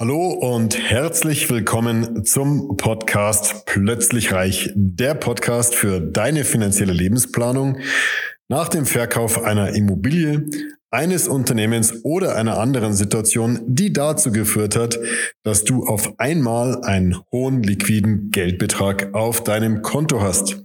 Hallo und herzlich willkommen zum Podcast Plötzlich Reich, der Podcast für deine finanzielle Lebensplanung nach dem Verkauf einer Immobilie, eines Unternehmens oder einer anderen Situation, die dazu geführt hat, dass du auf einmal einen hohen liquiden Geldbetrag auf deinem Konto hast.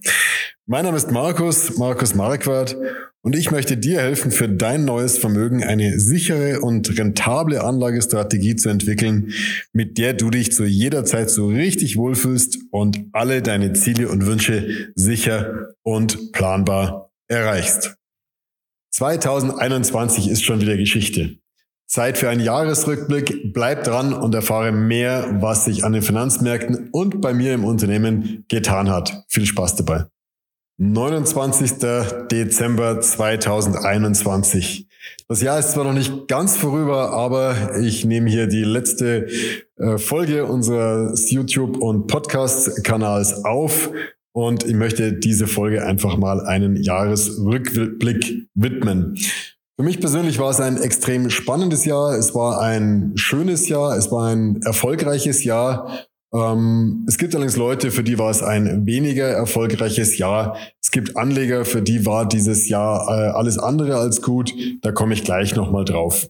Mein Name ist Markus, Markus Marquardt und ich möchte dir helfen, für dein neues Vermögen eine sichere und rentable Anlagestrategie zu entwickeln, mit der du dich zu jeder Zeit so richtig wohlfühlst und alle deine Ziele und Wünsche sicher und planbar erreichst. 2021 ist schon wieder Geschichte. Zeit für einen Jahresrückblick. Bleib dran und erfahre mehr, was sich an den Finanzmärkten und bei mir im Unternehmen getan hat. Viel Spaß dabei. 29. Dezember 2021. Das Jahr ist zwar noch nicht ganz vorüber, aber ich nehme hier die letzte äh, Folge unseres YouTube- und Podcast-Kanals auf und ich möchte diese Folge einfach mal einen Jahresrückblick widmen. Für mich persönlich war es ein extrem spannendes Jahr. Es war ein schönes Jahr. Es war ein erfolgreiches Jahr. Ähm, es gibt allerdings Leute, für die war es ein weniger erfolgreiches Jahr. Es gibt Anleger, für die war dieses Jahr äh, alles andere als gut. Da komme ich gleich nochmal drauf.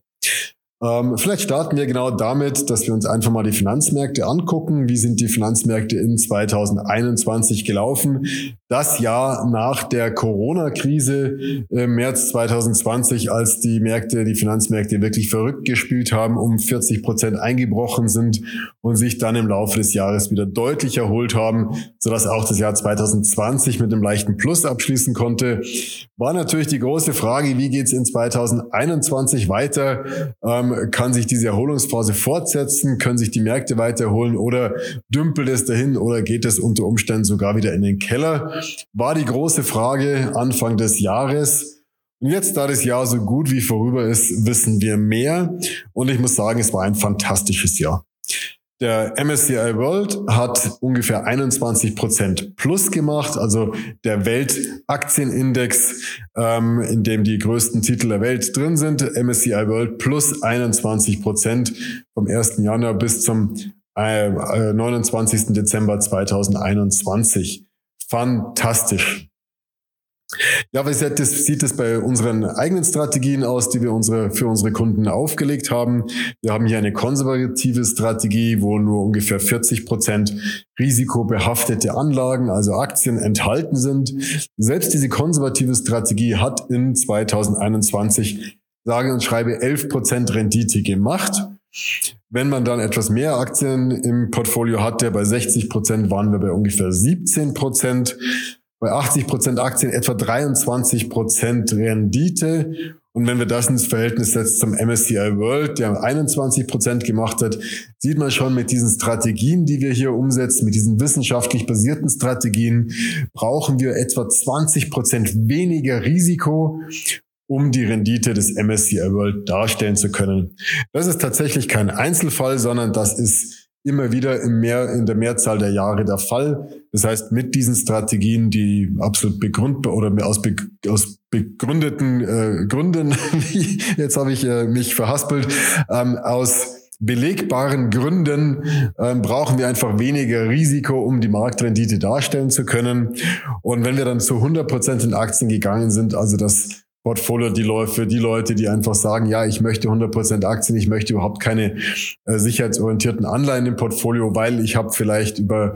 Ähm, vielleicht starten wir genau damit, dass wir uns einfach mal die Finanzmärkte angucken. Wie sind die Finanzmärkte in 2021 gelaufen? Das Jahr nach der Corona-Krise im März 2020, als die Märkte, die Finanzmärkte wirklich verrückt gespielt haben, um 40 Prozent eingebrochen sind und sich dann im Laufe des Jahres wieder deutlich erholt haben, sodass auch das Jahr 2020 mit einem leichten Plus abschließen konnte, war natürlich die große Frage, wie geht es in 2021 weiter? Ähm, kann sich diese Erholungsphase fortsetzen? Können sich die Märkte weiter erholen oder dümpelt es dahin oder geht es unter Umständen sogar wieder in den Keller? War die große Frage Anfang des Jahres. Und jetzt, da das Jahr so gut wie vorüber ist, wissen wir mehr. Und ich muss sagen, es war ein fantastisches Jahr. Der MSCI World hat ungefähr 21 Prozent plus gemacht, also der Weltaktienindex, ähm, in dem die größten Titel der Welt drin sind. MSCI World plus 21 Prozent vom 1. Januar bis zum äh, 29. Äh, Dezember 2021. Fantastisch. Ja, wie sieht das, sieht das bei unseren eigenen Strategien aus, die wir unsere, für unsere Kunden aufgelegt haben? Wir haben hier eine konservative Strategie, wo nur ungefähr 40 Prozent risikobehaftete Anlagen, also Aktien enthalten sind. Selbst diese konservative Strategie hat in 2021 sage und schreibe 11 Prozent Rendite gemacht. Wenn man dann etwas mehr Aktien im Portfolio hatte, bei 60 Prozent waren wir bei ungefähr 17 Prozent bei 80 Prozent Aktien etwa 23 Prozent Rendite. Und wenn wir das ins Verhältnis setzen zum MSCI World, der 21 Prozent gemacht hat, sieht man schon mit diesen Strategien, die wir hier umsetzen, mit diesen wissenschaftlich basierten Strategien, brauchen wir etwa 20 Prozent weniger Risiko, um die Rendite des MSCI World darstellen zu können. Das ist tatsächlich kein Einzelfall, sondern das ist immer wieder im Mehr, in der Mehrzahl der Jahre der Fall. Das heißt, mit diesen Strategien, die absolut begründbar oder aus, be, aus begründeten äh, Gründen, jetzt habe ich äh, mich verhaspelt, ähm, aus belegbaren Gründen ähm, brauchen wir einfach weniger Risiko, um die Marktrendite darstellen zu können. Und wenn wir dann zu 100 Prozent in Aktien gegangen sind, also das Portfolio die für die Leute, die einfach sagen, ja, ich möchte 100% Aktien, ich möchte überhaupt keine äh, sicherheitsorientierten Anleihen im Portfolio, weil ich habe vielleicht über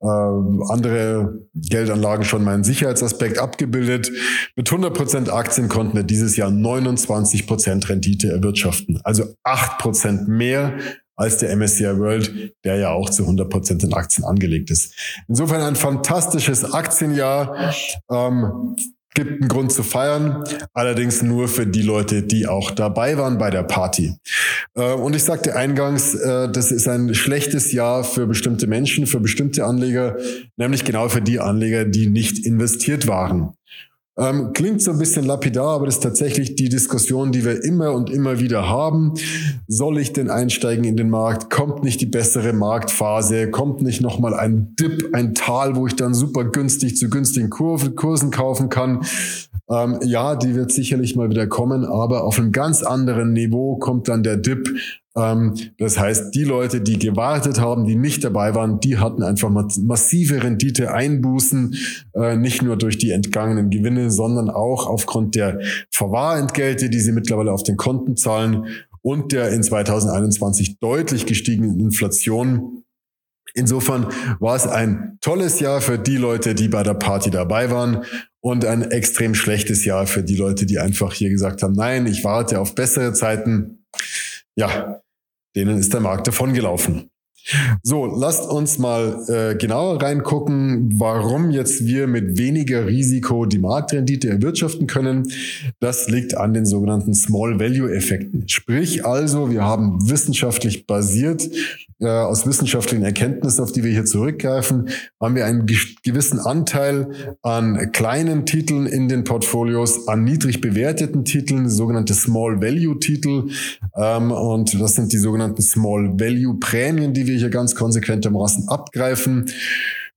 äh, andere Geldanlagen schon meinen Sicherheitsaspekt abgebildet. Mit 100% Aktien konnten wir dieses Jahr 29% Rendite erwirtschaften, also 8% mehr als der MSCI World, der ja auch zu 100% in Aktien angelegt ist. Insofern ein fantastisches Aktienjahr. Ähm, gibt einen Grund zu feiern, allerdings nur für die Leute, die auch dabei waren bei der Party. Äh, und ich sagte eingangs, äh, das ist ein schlechtes Jahr für bestimmte Menschen, für bestimmte Anleger, nämlich genau für die Anleger, die nicht investiert waren. Ähm, klingt so ein bisschen lapidar, aber das ist tatsächlich die Diskussion, die wir immer und immer wieder haben. Soll ich denn einsteigen in den Markt? Kommt nicht die bessere Marktphase? Kommt nicht nochmal ein Dip, ein Tal, wo ich dann super günstig zu günstigen Kurven, Kursen kaufen kann? Ähm, ja, die wird sicherlich mal wieder kommen, aber auf einem ganz anderen Niveau kommt dann der Dip. Ähm, das heißt, die Leute, die gewartet haben, die nicht dabei waren, die hatten einfach massive Rendite-Einbußen, äh, nicht nur durch die entgangenen Gewinne, sondern auch aufgrund der Verwahrentgelte, die sie mittlerweile auf den Konten zahlen und der in 2021 deutlich gestiegenen Inflation. Insofern war es ein tolles Jahr für die Leute, die bei der Party dabei waren und ein extrem schlechtes Jahr für die Leute, die einfach hier gesagt haben, nein, ich warte auf bessere Zeiten. Ja, denen ist der Markt davongelaufen. So, lasst uns mal äh, genauer reingucken, warum jetzt wir mit weniger Risiko die Marktrendite erwirtschaften können. Das liegt an den sogenannten Small Value Effekten. Sprich also, wir haben wissenschaftlich basiert äh, aus wissenschaftlichen Erkenntnissen, auf die wir hier zurückgreifen, haben wir einen gewissen Anteil an kleinen Titeln in den Portfolios, an niedrig bewerteten Titeln, sogenannte Small Value Titel. Ähm, und das sind die sogenannten Small Value Prämien, die wir hier ganz konsequentermaßen abgreifen.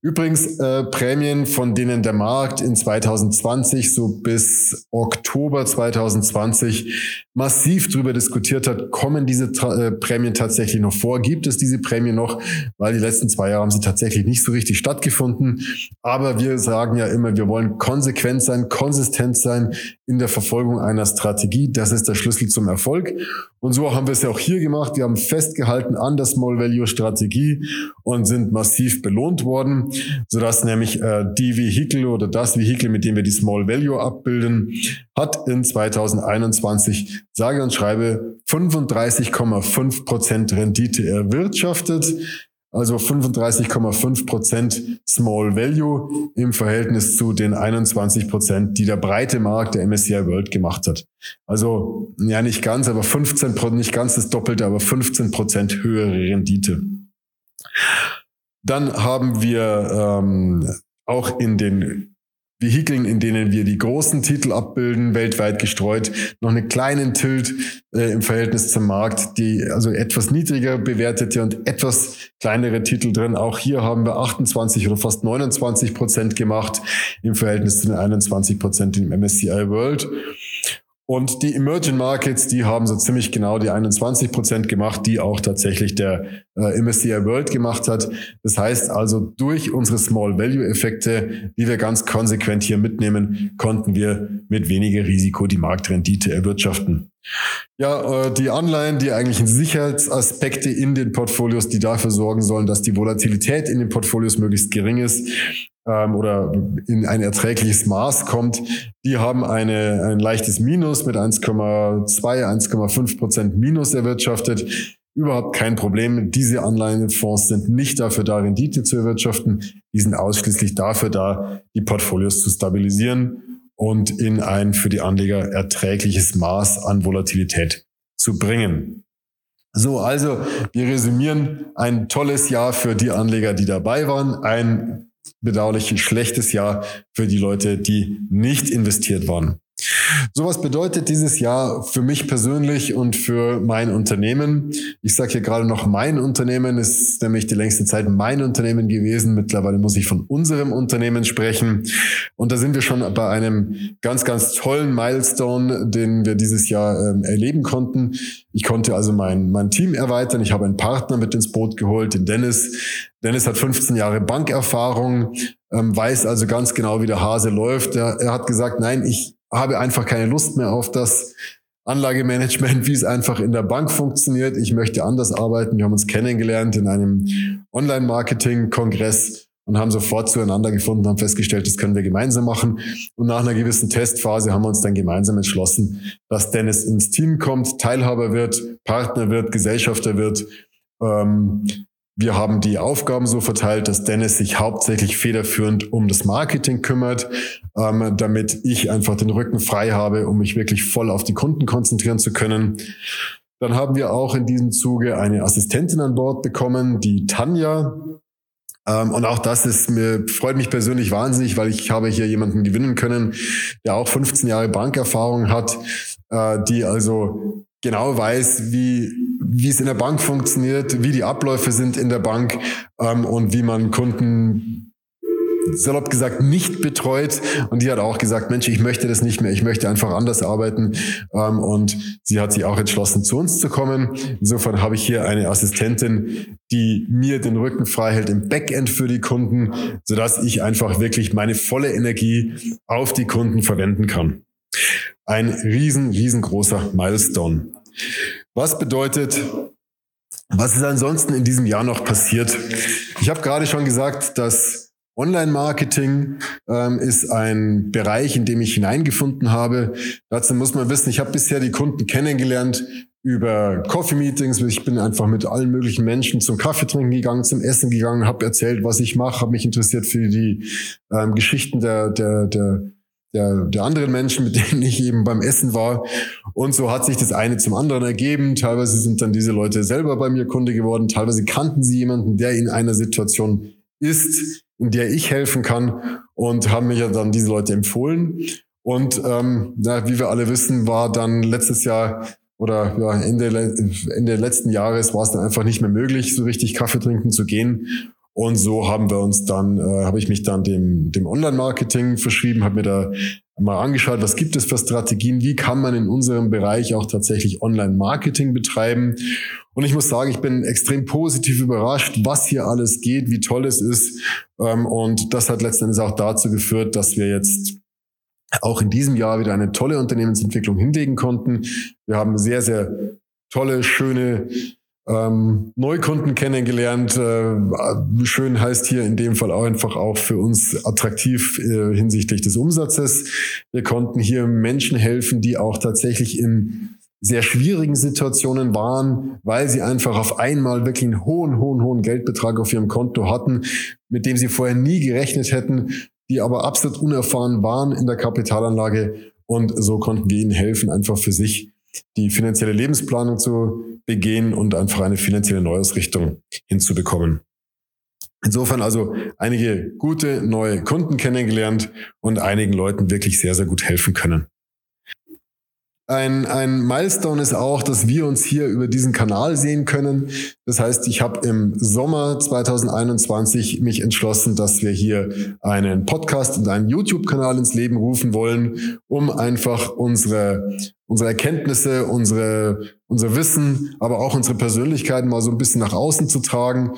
Übrigens äh, Prämien, von denen der Markt in 2020 so bis Oktober 2020 massiv drüber diskutiert hat, kommen diese äh, Prämien tatsächlich noch vor? Gibt es diese Prämien noch? Weil die letzten zwei Jahre haben sie tatsächlich nicht so richtig stattgefunden. Aber wir sagen ja immer, wir wollen konsequent sein, konsistent sein in der Verfolgung einer Strategie. Das ist der Schlüssel zum Erfolg. Und so haben wir es ja auch hier gemacht. Wir haben festgehalten an der Small Value Strategie und sind massiv belohnt worden sodass nämlich äh, die Vehikel oder das Vehikel, mit dem wir die Small Value abbilden, hat in 2021 sage und schreibe 35,5 Prozent Rendite erwirtschaftet. Also 35,5 Prozent Small Value im Verhältnis zu den 21 Prozent, die der breite Markt der MSCI World gemacht hat. Also ja nicht ganz, aber 15% nicht ganz das Doppelte, aber 15 Prozent höhere Rendite. Dann haben wir ähm, auch in den Vehikeln, in denen wir die großen Titel abbilden, weltweit gestreut, noch einen kleinen Tilt äh, im Verhältnis zum Markt, die also etwas niedriger bewertete und etwas kleinere Titel drin. Auch hier haben wir 28 oder fast 29 Prozent gemacht im Verhältnis zu den 21 Prozent im MSCI World. Und die Emerging Markets, die haben so ziemlich genau die 21 Prozent gemacht, die auch tatsächlich der äh, MSCI World gemacht hat. Das heißt also, durch unsere Small Value Effekte, die wir ganz konsequent hier mitnehmen, konnten wir mit weniger Risiko die Marktrendite erwirtschaften. Ja, äh, die Anleihen, die eigentlichen Sicherheitsaspekte in den Portfolios, die dafür sorgen sollen, dass die Volatilität in den Portfolios möglichst gering ist, ähm, oder in ein erträgliches Maß kommt, die haben eine, ein leichtes Minus mit 1,2, 1,5 Prozent Minus erwirtschaftet. Überhaupt kein Problem. Diese Anleihenfonds sind nicht dafür da, Rendite zu erwirtschaften. Die sind ausschließlich dafür da, die Portfolios zu stabilisieren und in ein für die Anleger erträgliches Maß an Volatilität zu bringen. So, also wir resümieren ein tolles Jahr für die Anleger, die dabei waren, ein bedauerlich schlechtes Jahr für die Leute, die nicht investiert waren. So was bedeutet dieses Jahr für mich persönlich und für mein Unternehmen. Ich sage hier gerade noch mein Unternehmen, ist nämlich die längste Zeit mein Unternehmen gewesen. Mittlerweile muss ich von unserem Unternehmen sprechen. Und da sind wir schon bei einem ganz, ganz tollen Milestone, den wir dieses Jahr ähm, erleben konnten. Ich konnte also mein, mein Team erweitern. Ich habe einen Partner mit ins Boot geholt, den Dennis. Dennis hat 15 Jahre Bankerfahrung, ähm, weiß also ganz genau, wie der Hase läuft. Er, er hat gesagt, nein, ich habe einfach keine Lust mehr auf das Anlagemanagement, wie es einfach in der Bank funktioniert. Ich möchte anders arbeiten. Wir haben uns kennengelernt in einem Online-Marketing-Kongress und haben sofort zueinander gefunden, haben festgestellt, das können wir gemeinsam machen. Und nach einer gewissen Testphase haben wir uns dann gemeinsam entschlossen, dass Dennis ins Team kommt, Teilhaber wird, Partner wird, Gesellschafter wird. Ähm, wir haben die Aufgaben so verteilt, dass Dennis sich hauptsächlich federführend um das Marketing kümmert, ähm, damit ich einfach den Rücken frei habe, um mich wirklich voll auf die Kunden konzentrieren zu können. Dann haben wir auch in diesem Zuge eine Assistentin an Bord bekommen, die Tanja. Ähm, und auch das ist mir, freut mich persönlich wahnsinnig, weil ich habe hier jemanden gewinnen können, der auch 15 Jahre Bankerfahrung hat, äh, die also genau weiß, wie, wie es in der Bank funktioniert, wie die Abläufe sind in der Bank ähm, und wie man Kunden salopp gesagt nicht betreut und die hat auch gesagt, Mensch, ich möchte das nicht mehr, ich möchte einfach anders arbeiten ähm, und sie hat sich auch entschlossen, zu uns zu kommen. Insofern habe ich hier eine Assistentin, die mir den Rücken frei hält im Backend für die Kunden, sodass ich einfach wirklich meine volle Energie auf die Kunden verwenden kann. Ein riesen, riesengroßer Milestone. Was bedeutet, was ist ansonsten in diesem Jahr noch passiert? Ich habe gerade schon gesagt, dass Online-Marketing ähm, ist ein Bereich, in dem ich hineingefunden habe. Dazu muss man wissen, ich habe bisher die Kunden kennengelernt über Coffee-Meetings. Ich bin einfach mit allen möglichen Menschen zum Kaffee trinken gegangen, zum Essen gegangen, habe erzählt, was ich mache, habe mich interessiert für die ähm, Geschichten der, der, der der, der anderen Menschen, mit denen ich eben beim Essen war. Und so hat sich das eine zum anderen ergeben. Teilweise sind dann diese Leute selber bei mir Kunde geworden. Teilweise kannten sie jemanden, der in einer Situation ist, in der ich helfen kann und haben mir ja dann diese Leute empfohlen. Und ähm, ja, wie wir alle wissen, war dann letztes Jahr oder ja, Ende, Ende letzten Jahres war es dann einfach nicht mehr möglich, so richtig Kaffee trinken zu gehen. Und so haben wir uns dann, äh, habe ich mich dann dem, dem Online-Marketing verschrieben, habe mir da mal angeschaut, was gibt es für Strategien, wie kann man in unserem Bereich auch tatsächlich Online-Marketing betreiben. Und ich muss sagen, ich bin extrem positiv überrascht, was hier alles geht, wie toll es ist. Ähm, und das hat letztendlich auch dazu geführt, dass wir jetzt auch in diesem Jahr wieder eine tolle Unternehmensentwicklung hinlegen konnten. Wir haben sehr, sehr tolle, schöne ähm, Neukunden kennengelernt. Äh, schön heißt hier in dem Fall auch einfach auch für uns attraktiv äh, hinsichtlich des Umsatzes. Wir konnten hier Menschen helfen, die auch tatsächlich in sehr schwierigen Situationen waren, weil sie einfach auf einmal wirklich einen hohen, hohen, hohen Geldbetrag auf ihrem Konto hatten, mit dem sie vorher nie gerechnet hätten, die aber absolut unerfahren waren in der Kapitalanlage. Und so konnten wir ihnen helfen, einfach für sich die finanzielle Lebensplanung zu begehen und einfach eine finanzielle Neuausrichtung hinzubekommen. Insofern also einige gute neue Kunden kennengelernt und einigen Leuten wirklich sehr, sehr gut helfen können. Ein, ein Milestone ist auch, dass wir uns hier über diesen Kanal sehen können. Das heißt, ich habe im Sommer 2021 mich entschlossen, dass wir hier einen Podcast und einen YouTube-Kanal ins Leben rufen wollen, um einfach unsere, unsere Erkenntnisse, unsere, unser Wissen, aber auch unsere Persönlichkeiten mal so ein bisschen nach außen zu tragen,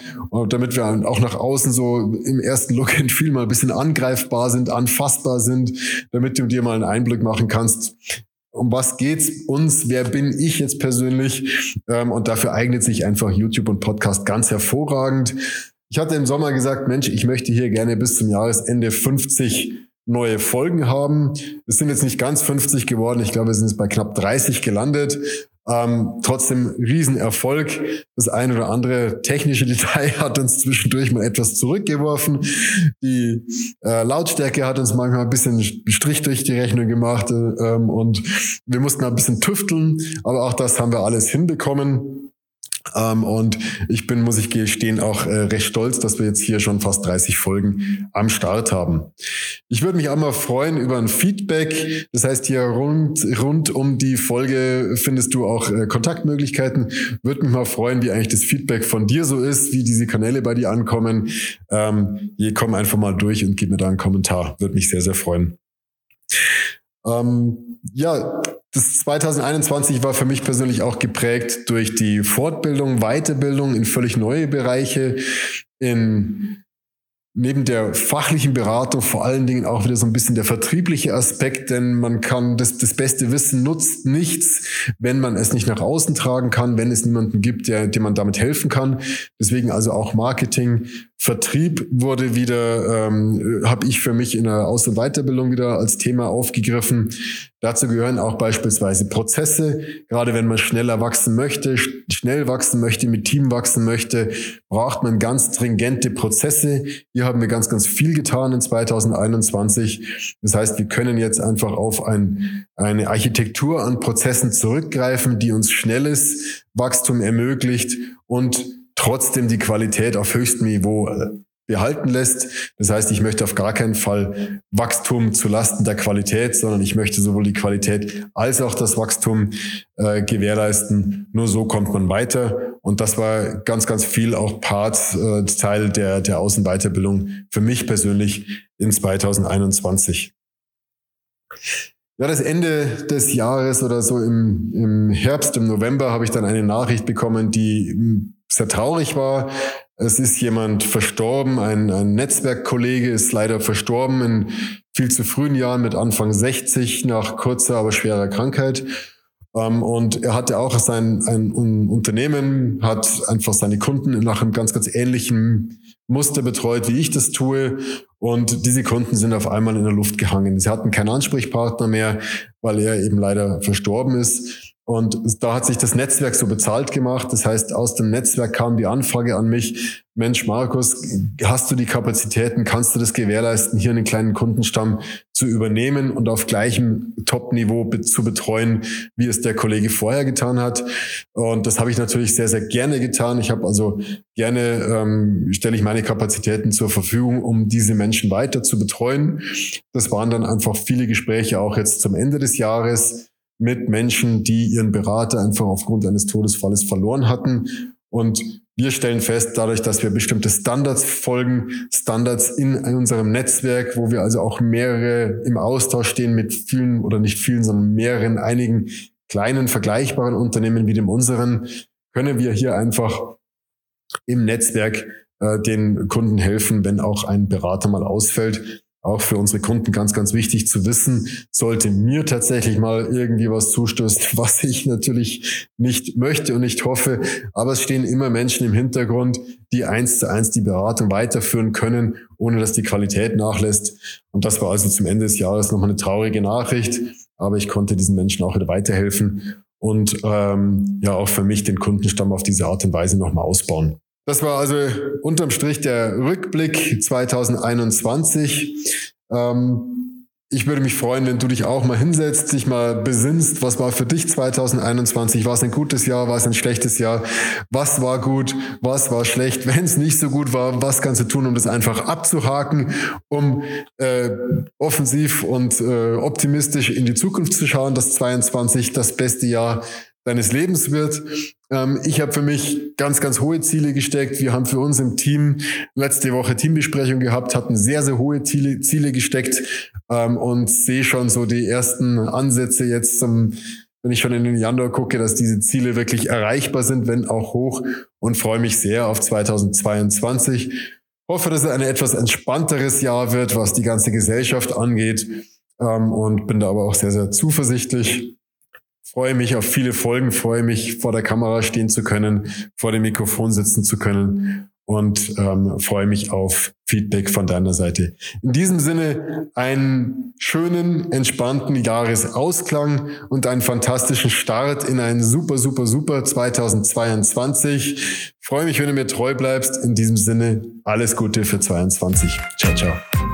damit wir auch nach außen so im ersten Look and Feel mal ein bisschen angreifbar sind, anfassbar sind, damit du dir mal einen Einblick machen kannst, um was geht's uns? Wer bin ich jetzt persönlich? Ähm, und dafür eignet sich einfach YouTube und Podcast ganz hervorragend. Ich hatte im Sommer gesagt, Mensch, ich möchte hier gerne bis zum Jahresende 50 neue Folgen haben. Es sind jetzt nicht ganz 50 geworden. Ich glaube, wir sind jetzt bei knapp 30 gelandet. Ähm, trotzdem Riesenerfolg. Das ein oder andere technische Detail hat uns zwischendurch mal etwas zurückgeworfen. Die äh, Lautstärke hat uns manchmal ein bisschen Strich durch die Rechnung gemacht äh, ähm, und wir mussten ein bisschen tüfteln, aber auch das haben wir alles hinbekommen. Ähm, und ich bin, muss ich gestehen, auch äh, recht stolz, dass wir jetzt hier schon fast 30 Folgen am Start haben. Ich würde mich auch mal freuen über ein Feedback. Das heißt, hier rund, rund um die Folge findest du auch äh, Kontaktmöglichkeiten. Würde mich mal freuen, wie eigentlich das Feedback von dir so ist, wie diese Kanäle bei dir ankommen. Ähm, hier komm einfach mal durch und gib mir da einen Kommentar. Würde mich sehr, sehr freuen. Ähm, ja, das 2021 war für mich persönlich auch geprägt durch die Fortbildung, Weiterbildung in völlig neue Bereiche, in neben der fachlichen Beratung vor allen Dingen auch wieder so ein bisschen der vertriebliche Aspekt, denn man kann das, das beste Wissen nutzt nichts, wenn man es nicht nach außen tragen kann, wenn es niemanden gibt, der, dem man damit helfen kann. Deswegen also auch Marketing, Vertrieb wurde wieder, ähm, habe ich für mich in der Aus- und Weiterbildung wieder als Thema aufgegriffen. Dazu gehören auch beispielsweise Prozesse. Gerade wenn man schneller wachsen möchte, schnell wachsen möchte, mit Team wachsen möchte, braucht man ganz stringente Prozesse. Hier haben wir ganz, ganz viel getan in 2021. Das heißt, wir können jetzt einfach auf ein, eine Architektur an Prozessen zurückgreifen, die uns schnelles Wachstum ermöglicht und trotzdem die Qualität auf höchstem Niveau äh, behalten lässt. Das heißt, ich möchte auf gar keinen Fall Wachstum zu Lasten der Qualität, sondern ich möchte sowohl die Qualität als auch das Wachstum äh, gewährleisten. Nur so kommt man weiter Und das war ganz, ganz viel auch Part, äh, Teil der, der Außenweiterbildung für mich persönlich in 2021. Ja, das Ende des Jahres oder so im, im Herbst, im November habe ich dann eine Nachricht bekommen, die sehr traurig war. Es ist jemand verstorben, ein, ein Netzwerkkollege ist leider verstorben in viel zu frühen Jahren mit Anfang 60 nach kurzer, aber schwerer Krankheit. Ähm, und er hatte auch sein ein, ein Unternehmen, hat einfach seine Kunden nach einem ganz, ganz ähnlichen Muster betreut, wie ich das tue. Und diese Kunden sind auf einmal in der Luft gehangen. Sie hatten keinen Ansprechpartner mehr, weil er eben leider verstorben ist. Und da hat sich das Netzwerk so bezahlt gemacht. Das heißt, aus dem Netzwerk kam die Anfrage an mich, Mensch, Markus, hast du die Kapazitäten, kannst du das gewährleisten, hier einen kleinen Kundenstamm zu übernehmen und auf gleichem Top-Niveau zu betreuen, wie es der Kollege vorher getan hat. Und das habe ich natürlich sehr, sehr gerne getan. Ich habe also gerne, ähm, stelle ich meine Kapazitäten zur Verfügung, um diese Menschen weiter zu betreuen. Das waren dann einfach viele Gespräche auch jetzt zum Ende des Jahres mit Menschen, die ihren Berater einfach aufgrund eines Todesfalles verloren hatten. Und wir stellen fest, dadurch, dass wir bestimmte Standards folgen, Standards in unserem Netzwerk, wo wir also auch mehrere im Austausch stehen mit vielen oder nicht vielen, sondern mehreren, einigen kleinen vergleichbaren Unternehmen wie dem unseren, können wir hier einfach im Netzwerk äh, den Kunden helfen, wenn auch ein Berater mal ausfällt auch für unsere Kunden ganz, ganz wichtig zu wissen, sollte mir tatsächlich mal irgendwie was zustößt, was ich natürlich nicht möchte und nicht hoffe. Aber es stehen immer Menschen im Hintergrund, die eins zu eins die Beratung weiterführen können, ohne dass die Qualität nachlässt. Und das war also zum Ende des Jahres nochmal eine traurige Nachricht. Aber ich konnte diesen Menschen auch wieder weiterhelfen und ähm, ja auch für mich den Kundenstamm auf diese Art und Weise nochmal ausbauen. Das war also unterm Strich der Rückblick 2021. Ähm, ich würde mich freuen, wenn du dich auch mal hinsetzt, dich mal besinnst, was war für dich 2021? War es ein gutes Jahr? War es ein schlechtes Jahr? Was war gut? Was war schlecht? Wenn es nicht so gut war, was kannst du tun, um das einfach abzuhaken, um äh, offensiv und äh, optimistisch in die Zukunft zu schauen, dass 22 das beste Jahr deines Lebens wird. Ähm, ich habe für mich ganz, ganz hohe Ziele gesteckt. Wir haben für uns im Team letzte Woche Teambesprechung gehabt, hatten sehr, sehr hohe Ziele, Ziele gesteckt ähm, und sehe schon so die ersten Ansätze jetzt zum wenn ich schon in den Januar gucke, dass diese Ziele wirklich erreichbar sind, wenn auch hoch und freue mich sehr auf 2022. Hoffe, dass es ein etwas entspannteres Jahr wird, was die ganze Gesellschaft angeht ähm, und bin da aber auch sehr, sehr zuversichtlich freue mich auf viele Folgen, freue mich vor der Kamera stehen zu können, vor dem Mikrofon sitzen zu können und ähm, freue mich auf Feedback von deiner Seite. In diesem Sinne einen schönen, entspannten Jahresausklang und einen fantastischen Start in ein super, super, super 2022. freue mich, wenn du mir treu bleibst. In diesem Sinne alles Gute für 2022. Ciao, ciao.